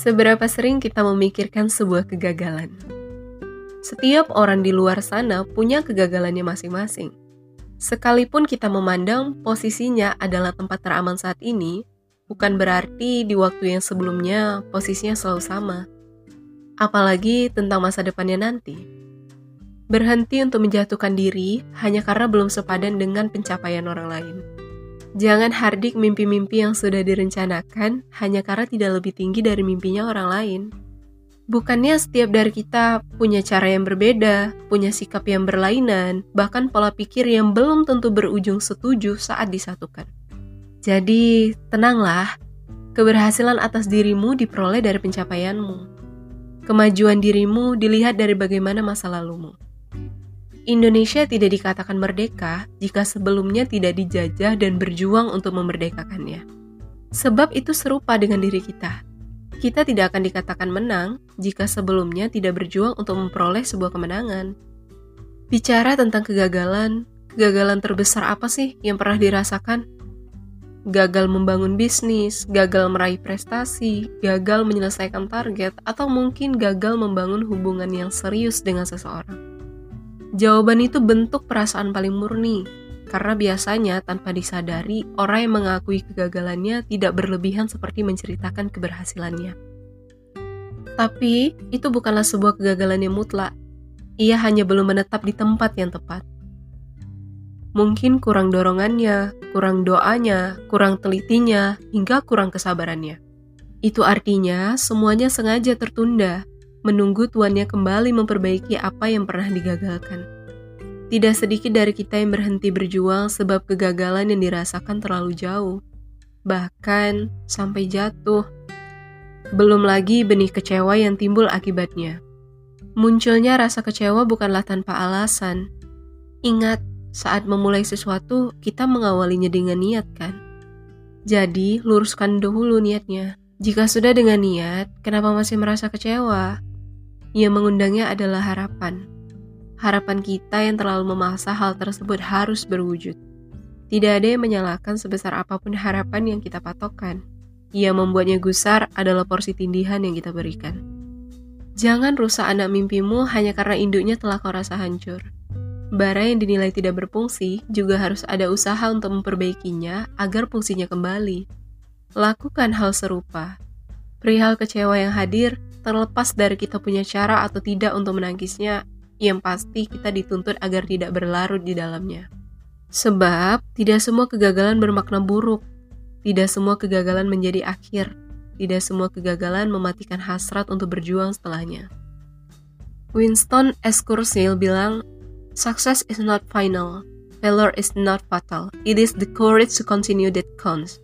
Seberapa sering kita memikirkan sebuah kegagalan? Setiap orang di luar sana punya kegagalannya masing-masing. Sekalipun kita memandang posisinya adalah tempat teraman saat ini, bukan berarti di waktu yang sebelumnya posisinya selalu sama. Apalagi tentang masa depannya nanti. Berhenti untuk menjatuhkan diri hanya karena belum sepadan dengan pencapaian orang lain. Jangan hardik mimpi-mimpi yang sudah direncanakan hanya karena tidak lebih tinggi dari mimpinya orang lain. Bukannya setiap dari kita punya cara yang berbeda, punya sikap yang berlainan, bahkan pola pikir yang belum tentu berujung setuju saat disatukan. Jadi, tenanglah, keberhasilan atas dirimu diperoleh dari pencapaianmu. Kemajuan dirimu dilihat dari bagaimana masa lalumu. Indonesia tidak dikatakan merdeka jika sebelumnya tidak dijajah dan berjuang untuk memerdekakannya. Sebab itu serupa dengan diri kita. Kita tidak akan dikatakan menang jika sebelumnya tidak berjuang untuk memperoleh sebuah kemenangan. Bicara tentang kegagalan, kegagalan terbesar apa sih yang pernah dirasakan? Gagal membangun bisnis, gagal meraih prestasi, gagal menyelesaikan target, atau mungkin gagal membangun hubungan yang serius dengan seseorang. Jawaban itu bentuk perasaan paling murni, karena biasanya tanpa disadari, orang yang mengakui kegagalannya tidak berlebihan seperti menceritakan keberhasilannya. Tapi, itu bukanlah sebuah kegagalan yang mutlak. Ia hanya belum menetap di tempat yang tepat. Mungkin kurang dorongannya, kurang doanya, kurang telitinya, hingga kurang kesabarannya. Itu artinya semuanya sengaja tertunda menunggu tuannya kembali memperbaiki apa yang pernah digagalkan. Tidak sedikit dari kita yang berhenti berjuang sebab kegagalan yang dirasakan terlalu jauh, bahkan sampai jatuh. Belum lagi benih kecewa yang timbul akibatnya. Munculnya rasa kecewa bukanlah tanpa alasan. Ingat, saat memulai sesuatu, kita mengawalinya dengan niat, kan? Jadi, luruskan dahulu niatnya. Jika sudah dengan niat, kenapa masih merasa kecewa? Yang mengundangnya adalah harapan. Harapan kita yang terlalu memaksa hal tersebut harus berwujud. Tidak ada yang menyalahkan sebesar apa pun harapan yang kita patokkan. Yang membuatnya gusar adalah porsi tindihan yang kita berikan. Jangan rusak anak mimpimu hanya karena induknya telah kau rasa hancur. Bara yang dinilai tidak berfungsi juga harus ada usaha untuk memperbaikinya agar fungsinya kembali. Lakukan hal serupa. Perihal kecewa yang hadir, terlepas dari kita punya cara atau tidak untuk menangisnya, yang pasti kita dituntut agar tidak berlarut di dalamnya. Sebab tidak semua kegagalan bermakna buruk, tidak semua kegagalan menjadi akhir, tidak semua kegagalan mematikan hasrat untuk berjuang setelahnya. Winston S. Churchill bilang, Success is not final, failure is not fatal, it is the courage to continue that counts.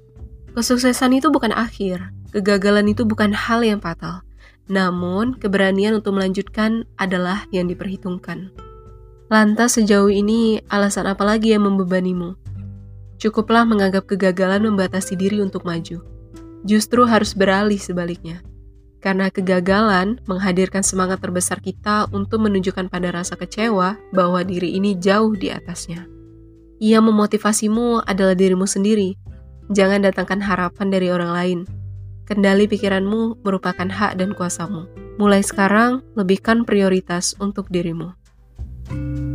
Kesuksesan itu bukan akhir, kegagalan itu bukan hal yang fatal, namun, keberanian untuk melanjutkan adalah yang diperhitungkan. Lantas sejauh ini, alasan apa lagi yang membebanimu? Cukuplah menganggap kegagalan membatasi diri untuk maju. Justru harus beralih sebaliknya. Karena kegagalan menghadirkan semangat terbesar kita untuk menunjukkan pada rasa kecewa bahwa diri ini jauh di atasnya. Ia memotivasimu adalah dirimu sendiri. Jangan datangkan harapan dari orang lain, Kendali pikiranmu merupakan hak dan kuasamu. Mulai sekarang, lebihkan prioritas untuk dirimu. thank you